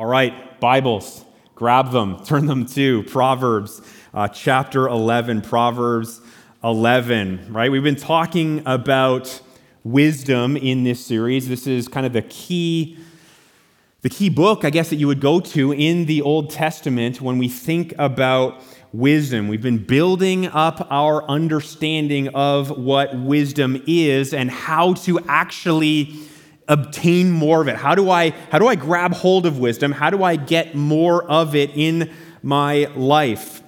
All right, Bibles, grab them, turn them to Proverbs uh, chapter 11. Proverbs 11, right? We've been talking about wisdom in this series. This is kind of the key the key book, I guess, that you would go to in the Old Testament when we think about wisdom. We've been building up our understanding of what wisdom is and how to actually obtain more of it? How do I how do I grab hold of wisdom? How do I get more of it in my life?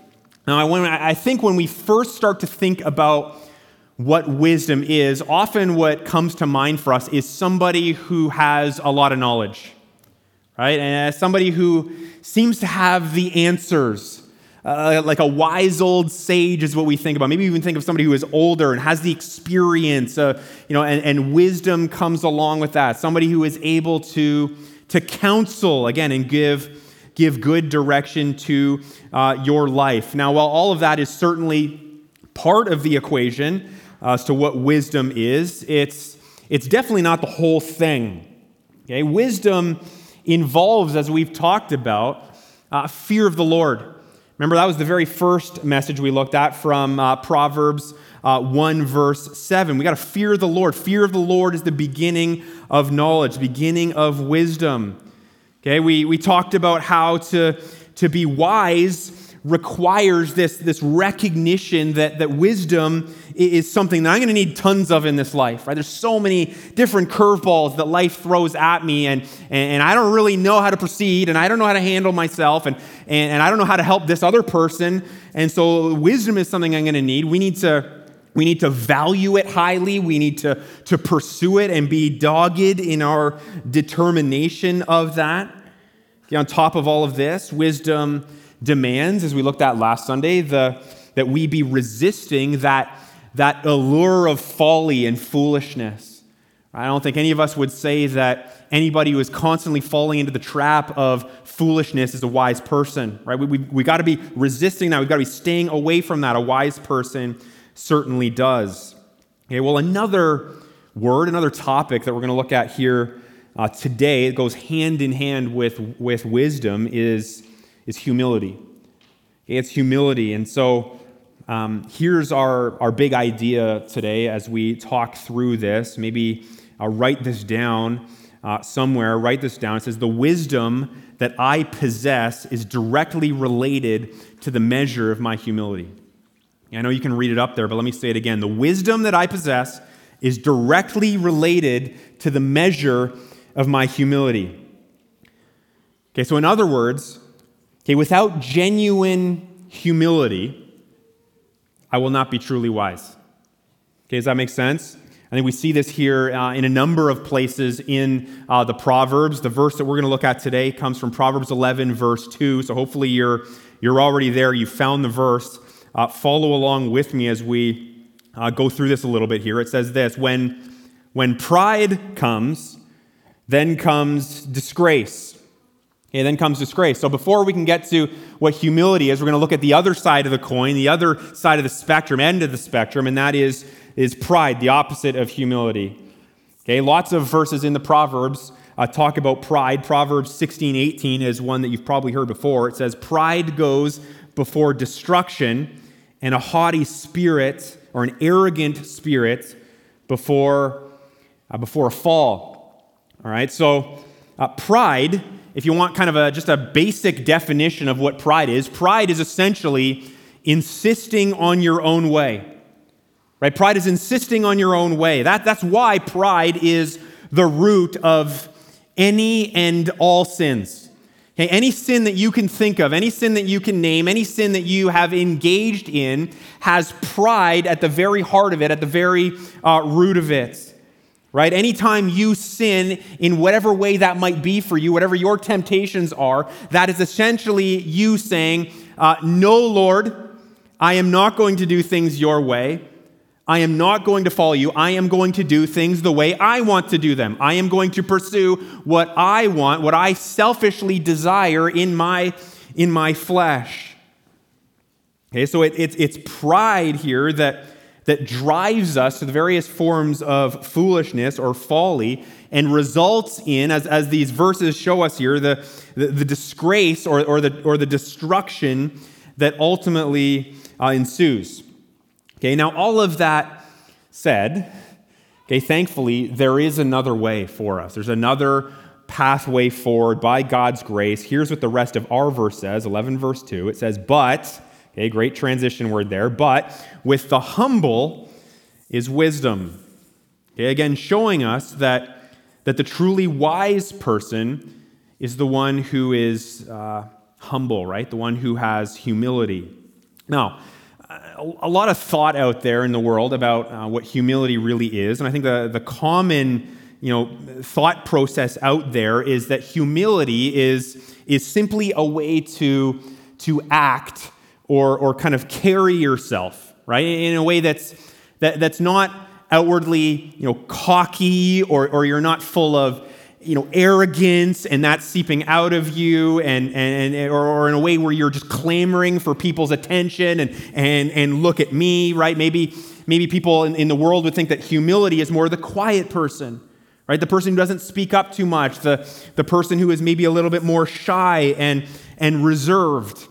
Now, I, I think when we first start to think about what wisdom is, often what comes to mind for us is somebody who has a lot of knowledge, right? And as somebody who seems to have the answers uh, like a wise old sage is what we think about. Maybe even think of somebody who is older and has the experience, uh, you know, and, and wisdom comes along with that. Somebody who is able to, to counsel, again, and give, give good direction to uh, your life. Now, while all of that is certainly part of the equation as to what wisdom is, it's, it's definitely not the whole thing. Okay? Wisdom involves, as we've talked about, uh, fear of the Lord. Remember, that was the very first message we looked at from uh, Proverbs uh, 1, verse 7. We got to fear the Lord. Fear of the Lord is the beginning of knowledge, beginning of wisdom. Okay, we, we talked about how to, to be wise requires this, this recognition that, that wisdom is something that I'm going to need tons of in this life, right? There's so many different curveballs that life throws at me, and, and, I don't really know how to proceed, and I don't know how to handle myself, and, and, and I don't know how to help this other person. And so, wisdom is something I'm going to need. We need to. We need to value it highly. We need to, to pursue it and be dogged in our determination of that. On top of all of this, wisdom demands, as we looked at last Sunday, the, that we be resisting that, that allure of folly and foolishness. I don't think any of us would say that anybody who is constantly falling into the trap of foolishness is a wise person, right? We, we, we got to be resisting that. We've got to be staying away from that. A wise person certainly does. Okay, well, another word, another topic that we're going to look at here uh, today, it goes hand in hand with, with wisdom, is is humility. It's humility. And so um, here's our, our big idea today as we talk through this. Maybe I'll write this down uh, somewhere. Write this down. It says, The wisdom that I possess is directly related to the measure of my humility. I know you can read it up there, but let me say it again. The wisdom that I possess is directly related to the measure of my humility. Okay, so in other words, Okay, without genuine humility, I will not be truly wise. Okay, does that make sense? I think we see this here uh, in a number of places in uh, the Proverbs. The verse that we're going to look at today comes from Proverbs 11, verse 2. So hopefully you're, you're already there. You found the verse. Uh, follow along with me as we uh, go through this a little bit here. It says this when, when pride comes, then comes disgrace. Okay, then comes disgrace. So before we can get to what humility is, we're going to look at the other side of the coin, the other side of the spectrum, end of the spectrum, and that is, is pride, the opposite of humility. Okay, lots of verses in the Proverbs uh, talk about pride. Proverbs 16, 18 is one that you've probably heard before. It says, Pride goes before destruction, and a haughty spirit or an arrogant spirit before, uh, before a fall. All right, so uh, pride if you want kind of a, just a basic definition of what pride is, pride is essentially insisting on your own way. Right? Pride is insisting on your own way. That, that's why pride is the root of any and all sins. Okay, any sin that you can think of, any sin that you can name, any sin that you have engaged in has pride at the very heart of it, at the very uh, root of it right? Anytime you sin in whatever way that might be for you, whatever your temptations are, that is essentially you saying, uh, No, Lord, I am not going to do things your way. I am not going to follow you. I am going to do things the way I want to do them. I am going to pursue what I want, what I selfishly desire in my, in my flesh. Okay, so it, it's, it's pride here that that drives us to the various forms of foolishness or folly and results in, as, as these verses show us here, the, the, the disgrace or, or, the, or the destruction that ultimately uh, ensues. Okay, now all of that said, okay, thankfully, there is another way for us. There's another pathway forward by God's grace. Here's what the rest of our verse says 11 verse 2. It says, But, okay, great transition word there, but with the humble is wisdom. Okay, again, showing us that, that the truly wise person is the one who is uh, humble, right? The one who has humility. Now, a lot of thought out there in the world about uh, what humility really is, and I think the, the common you know, thought process out there is that humility is, is simply a way to, to act or, or kind of carry yourself, right? In a way that's, that, that's not outwardly, you know, cocky or, or you're not full of, you know, arrogance and that's seeping out of you and, and, or, or in a way where you're just clamoring for people's attention and, and, and look at me, right? Maybe, maybe people in, in the world would think that humility is more the quiet person right? The person who doesn't speak up too much, the, the person who is maybe a little bit more shy and, and reserved.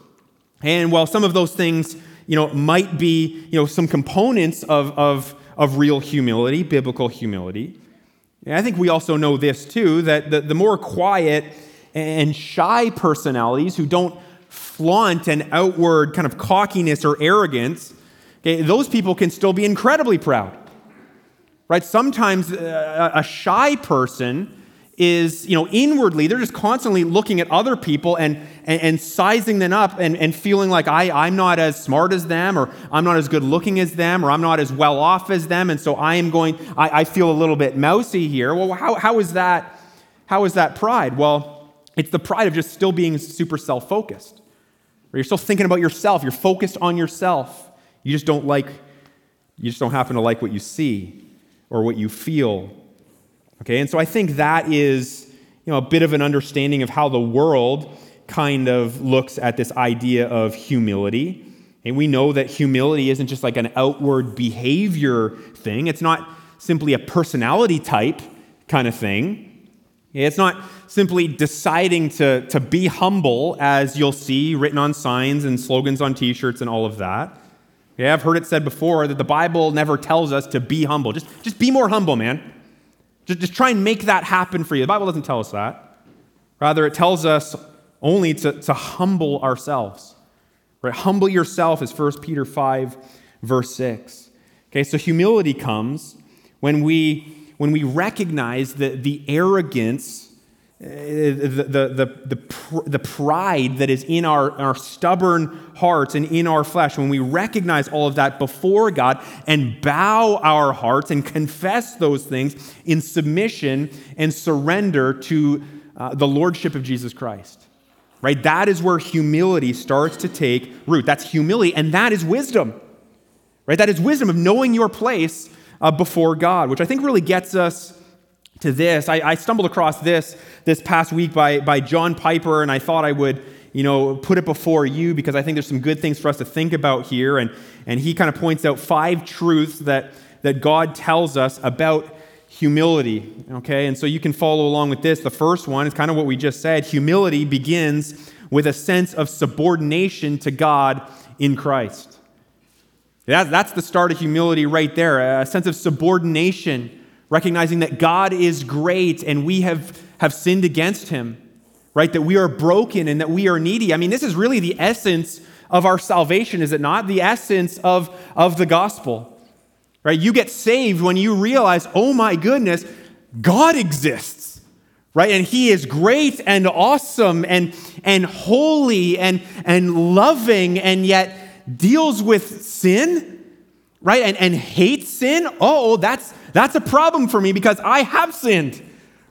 And while some of those things, you know, might be, you know, some components of, of, of real humility, biblical humility, I think we also know this too, that the, the more quiet and shy personalities who don't flaunt an outward kind of cockiness or arrogance, okay, those people can still be incredibly proud right? Sometimes uh, a shy person is, you know, inwardly, they're just constantly looking at other people and, and, and, sizing them up and, and feeling like I, I'm not as smart as them, or I'm not as good looking as them, or I'm not as well off as them, and so I am going, I, I feel a little bit mousy here. Well, how, how, is that, how is that pride? Well, it's the pride of just still being super self focused. You're still thinking about yourself, you're focused on yourself. You just don't like, you just don't happen to like what you see or what you feel. Okay, and so I think that is you know, a bit of an understanding of how the world kind of looks at this idea of humility. And we know that humility isn't just like an outward behavior thing, it's not simply a personality type kind of thing. It's not simply deciding to, to be humble, as you'll see written on signs and slogans on t shirts and all of that. Yeah, I've heard it said before that the Bible never tells us to be humble. Just, just be more humble, man. Just, just try and make that happen for you. The Bible doesn't tell us that. Rather, it tells us only to, to humble ourselves. Right? Humble yourself is 1 Peter 5, verse 6. Okay, so humility comes when we, when we recognize the, the arrogance the, the, the, the, pride that is in our, our stubborn hearts and in our flesh, when we recognize all of that before God and bow our hearts and confess those things in submission and surrender to uh, the Lordship of Jesus Christ. Right? That is where humility starts to take root. That's humility, and that is wisdom. Right? That is wisdom of knowing your place uh, before God, which I think really gets us to this. I, I, stumbled across this this past week by, by John Piper, and I thought I would, you know, put it before you because I think there's some good things for us to think about here. And, and he kind of points out five truths that, that God tells us about humility. Okay, and so you can follow along with this. The first one is kind of what we just said humility begins with a sense of subordination to God in Christ. That, that's the start of humility right there, a sense of subordination recognizing that God is great and we have, have sinned against him, right? That we are broken and that we are needy. I mean, this is really the essence of our salvation, is it not? The essence of, of the gospel, right? You get saved when you realize, oh my goodness, God exists, right? And he is great and awesome and, and holy and, and loving and yet deals with sin, right? And, and hates sin. Oh, that's that's a problem for me because I have sinned.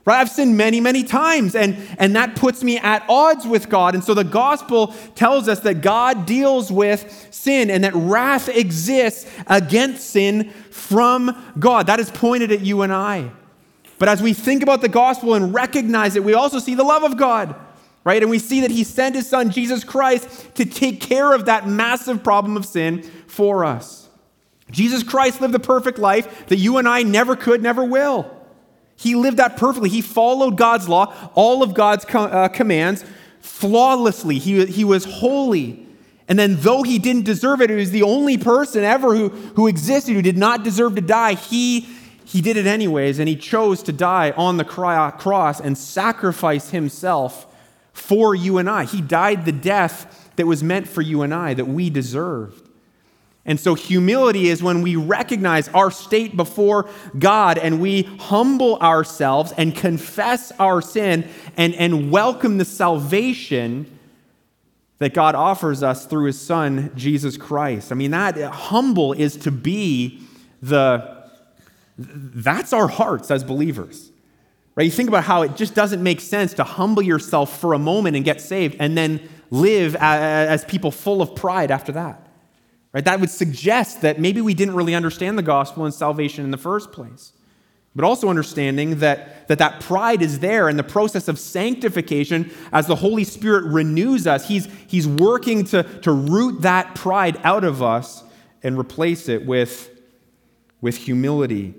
Right? I've sinned many, many times, and, and that puts me at odds with God. And so the gospel tells us that God deals with sin and that wrath exists against sin from God. That is pointed at you and I. But as we think about the gospel and recognize it, we also see the love of God, right? And we see that He sent His Son, Jesus Christ, to take care of that massive problem of sin for us. Jesus Christ lived the perfect life that you and I never could, never will. He lived that perfectly. He followed God's law, all of God's co- uh, commands flawlessly. He, he was holy. And then, though he didn't deserve it, he was the only person ever who, who existed who did not deserve to die. He, he did it anyways, and he chose to die on the cross and sacrifice himself for you and I. He died the death that was meant for you and I, that we deserved. And so, humility is when we recognize our state before God and we humble ourselves and confess our sin and, and welcome the salvation that God offers us through his Son, Jesus Christ. I mean, that humble is to be the, that's our hearts as believers. Right? You think about how it just doesn't make sense to humble yourself for a moment and get saved and then live as people full of pride after that. Right? That would suggest that maybe we didn't really understand the gospel and salvation in the first place. But also understanding that, that that pride is there in the process of sanctification as the Holy Spirit renews us. He's, he's working to, to root that pride out of us and replace it with, with humility.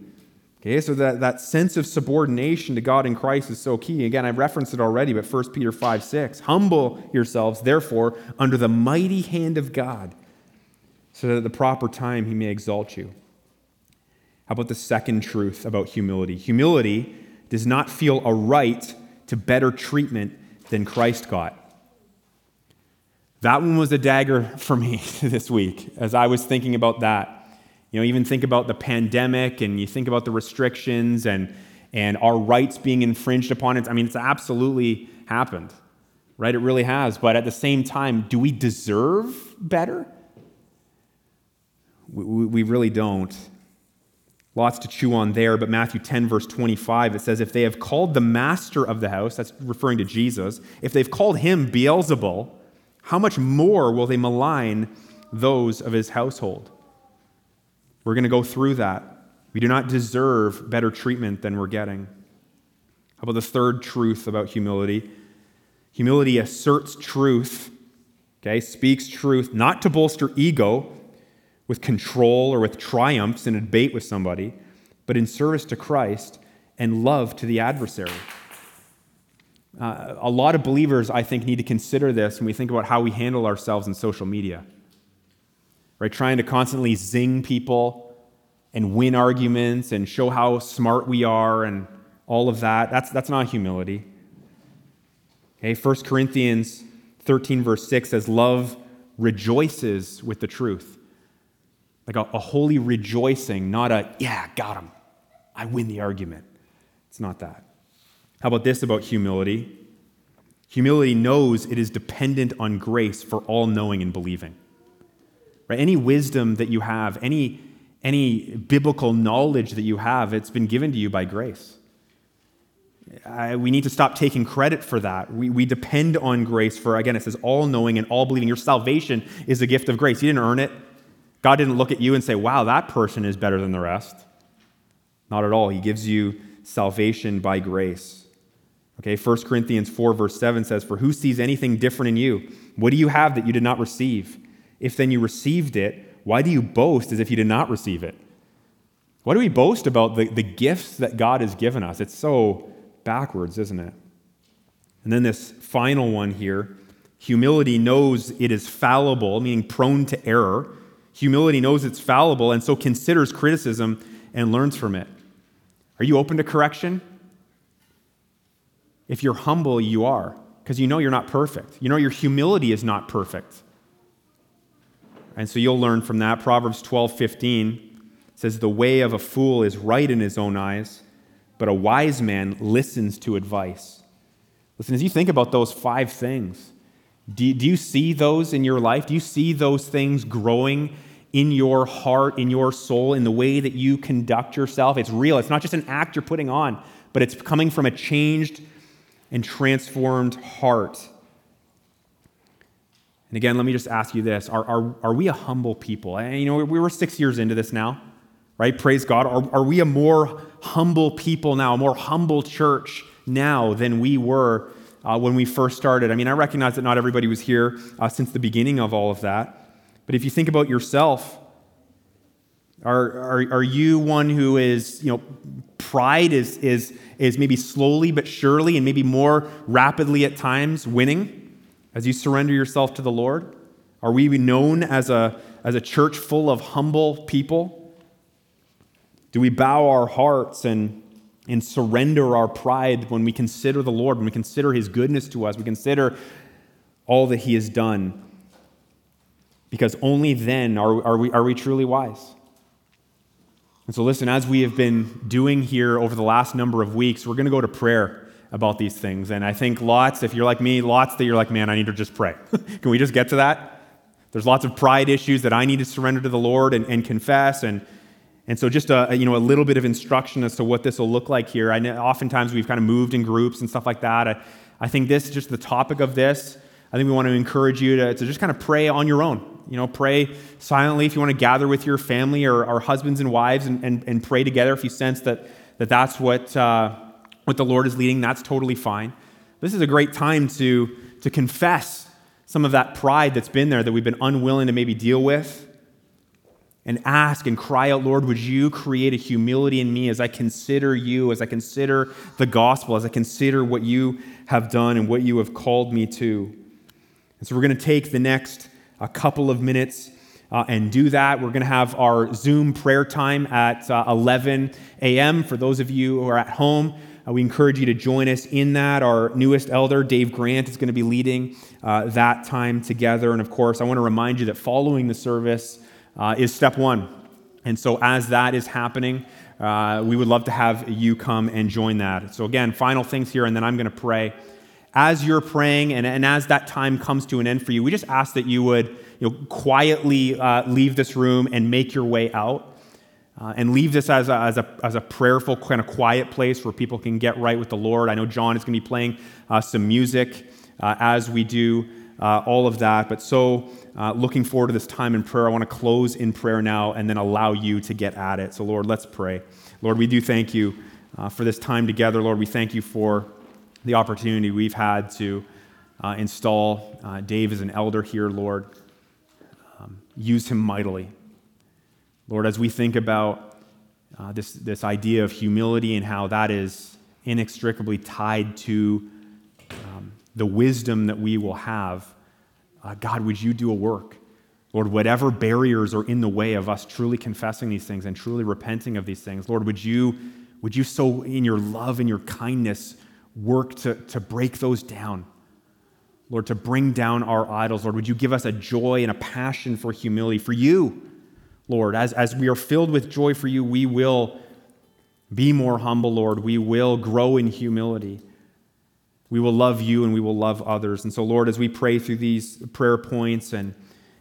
Okay, so that, that sense of subordination to God in Christ is so key. Again, I've referenced it already, but 1 Peter 5 6. Humble yourselves, therefore, under the mighty hand of God so that at the proper time he may exalt you. How about the second truth about humility? Humility does not feel a right to better treatment than Christ got. That one was a dagger for me this week as I was thinking about that. You know, even think about the pandemic and you think about the restrictions and, and our rights being infringed upon. It. I mean, it's absolutely happened, right? It really has. But at the same time, do we deserve better? We, we really don't. Lots to chew on there, but Matthew 10, verse 25, it says, If they have called the master of the house, that's referring to Jesus, if they've called him Beelzebul, how much more will they malign those of his household? We're going to go through that. We do not deserve better treatment than we're getting. How about the third truth about humility? Humility asserts truth, okay, speaks truth, not to bolster ego, with control or with triumphs in a debate with somebody, but in service to Christ and love to the adversary. Uh, a lot of believers, I think, need to consider this when we think about how we handle ourselves in social media. Right? Trying to constantly zing people and win arguments and show how smart we are and all of that. That's, that's not humility. Okay, 1 Corinthians 13, verse 6 says, Love rejoices with the truth like a, a holy rejoicing, not a, yeah, got him. I win the argument. It's not that. How about this about humility? Humility knows it is dependent on grace for all knowing and believing. Right? Any wisdom that you have, any, any biblical knowledge that you have, it's been given to you by grace. I, we need to stop taking credit for that. We, we depend on grace for, again, it says all knowing and all believing. Your salvation is a gift of grace. You didn't earn it, God didn't look at you and say, wow, that person is better than the rest. Not at all. He gives you salvation by grace. Okay, 1 Corinthians 4, verse 7 says, For who sees anything different in you? What do you have that you did not receive? If then you received it, why do you boast as if you did not receive it? Why do we boast about the, the gifts that God has given us? It's so backwards, isn't it? And then this final one here humility knows it is fallible, meaning prone to error. Humility knows it's fallible and so considers criticism and learns from it. Are you open to correction? If you're humble, you are, because you know you're not perfect. You know your humility is not perfect. And so you'll learn from that. Proverbs 12 15 says, The way of a fool is right in his own eyes, but a wise man listens to advice. Listen, as you think about those five things, do, do you see those in your life? Do you see those things growing in your heart, in your soul, in the way that you conduct yourself? It's real. It's not just an act you're putting on, but it's coming from a changed and transformed heart. And again, let me just ask you this Are, are, are we a humble people? And, you know, we were six years into this now, right? Praise God. Are, are we a more humble people now, a more humble church now than we were uh, when we first started. I mean, I recognize that not everybody was here uh, since the beginning of all of that. But if you think about yourself, Are, are, are you one who is, you know, pride is, is, is maybe slowly but surely and maybe more rapidly at times winning as you surrender yourself to the Lord? Are we known as a, as a church full of humble people? Do we bow our hearts and, and surrender our pride when we consider the Lord, when we consider his goodness to us, we consider all that he has done? Because only then are, are, we, are we truly wise. And so, listen, as we have been doing here over the last number of weeks, we're going to go to prayer about these things. And I think lots, if you're like me, lots that you're like, man, I need to just pray. Can we just get to that? There's lots of pride issues that I need to surrender to the Lord and, and confess. And, and so, just a, you know, a little bit of instruction as to what this will look like here. I know oftentimes we've kind of moved in groups and stuff like that. I, I think this, just the topic of this, I think we want to encourage you to, to just kind of pray on your own. You know, pray silently if you want to gather with your family or, or husbands and wives and, and, and, pray together if you sense that, that that's what, uh, what the Lord is leading. That's totally fine. This is a great time to, to confess some of that pride that's been there that we've been unwilling to maybe deal with and ask and cry out, Lord, would you create a humility in me as I consider you, as I consider the gospel, as I consider what you have done and what you have called me to. And so we're going to take the next a couple of minutes uh, and do that. We're going to have our Zoom prayer time at uh, 11 a.m. For those of you who are at home, uh, we encourage you to join us in that. Our newest elder, Dave Grant, is going to be leading uh, that time together. And of course, I want to remind you that following the service uh, is step one. And so, as that is happening, uh, we would love to have you come and join that. So, again, final things here, and then I'm going to pray. As you're praying and, and as that time comes to an end for you, we just ask that you would you know, quietly uh, leave this room and make your way out. Uh, and leave this as a, as, a, as a prayerful, kind of quiet place where people can get right with the Lord. I know John is going to be playing uh, some music uh, as we do uh, all of that. But so uh, looking forward to this time in prayer. I want to close in prayer now and then allow you to get at it. So, Lord, let's pray. Lord, we do thank you uh, for this time together. Lord, we thank you for the opportunity we've had to install Dave as an elder here, Lord. Um, use him mightily. Lord, as we think about uh, this, this idea of humility and how that is inextricably tied to the wisdom that we will have, uh, God, would you do a work? Lord, whatever barriers are in the way of us truly confessing these things and truly repenting of these things, Lord, would you, would you so, in your love and your kindness, work to, to break those down? Lord, to bring down our idols. Lord, would you give us a joy and a passion for humility, for you? Lord. As, as we are filled with joy for you, we will be more humble, Lord. We will grow in humility. We will love you and we will love others. And so, Lord, as we pray through these prayer points and,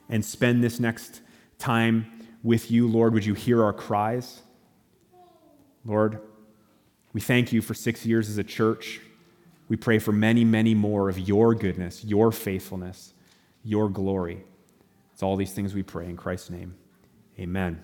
and spend this next time with you, Lord, would you hear our cries? Lord, we thank you for six years as a church. We pray for many, many more of your goodness, your faithfulness, your glory. It's all these things we pray in Christ's name. Amen.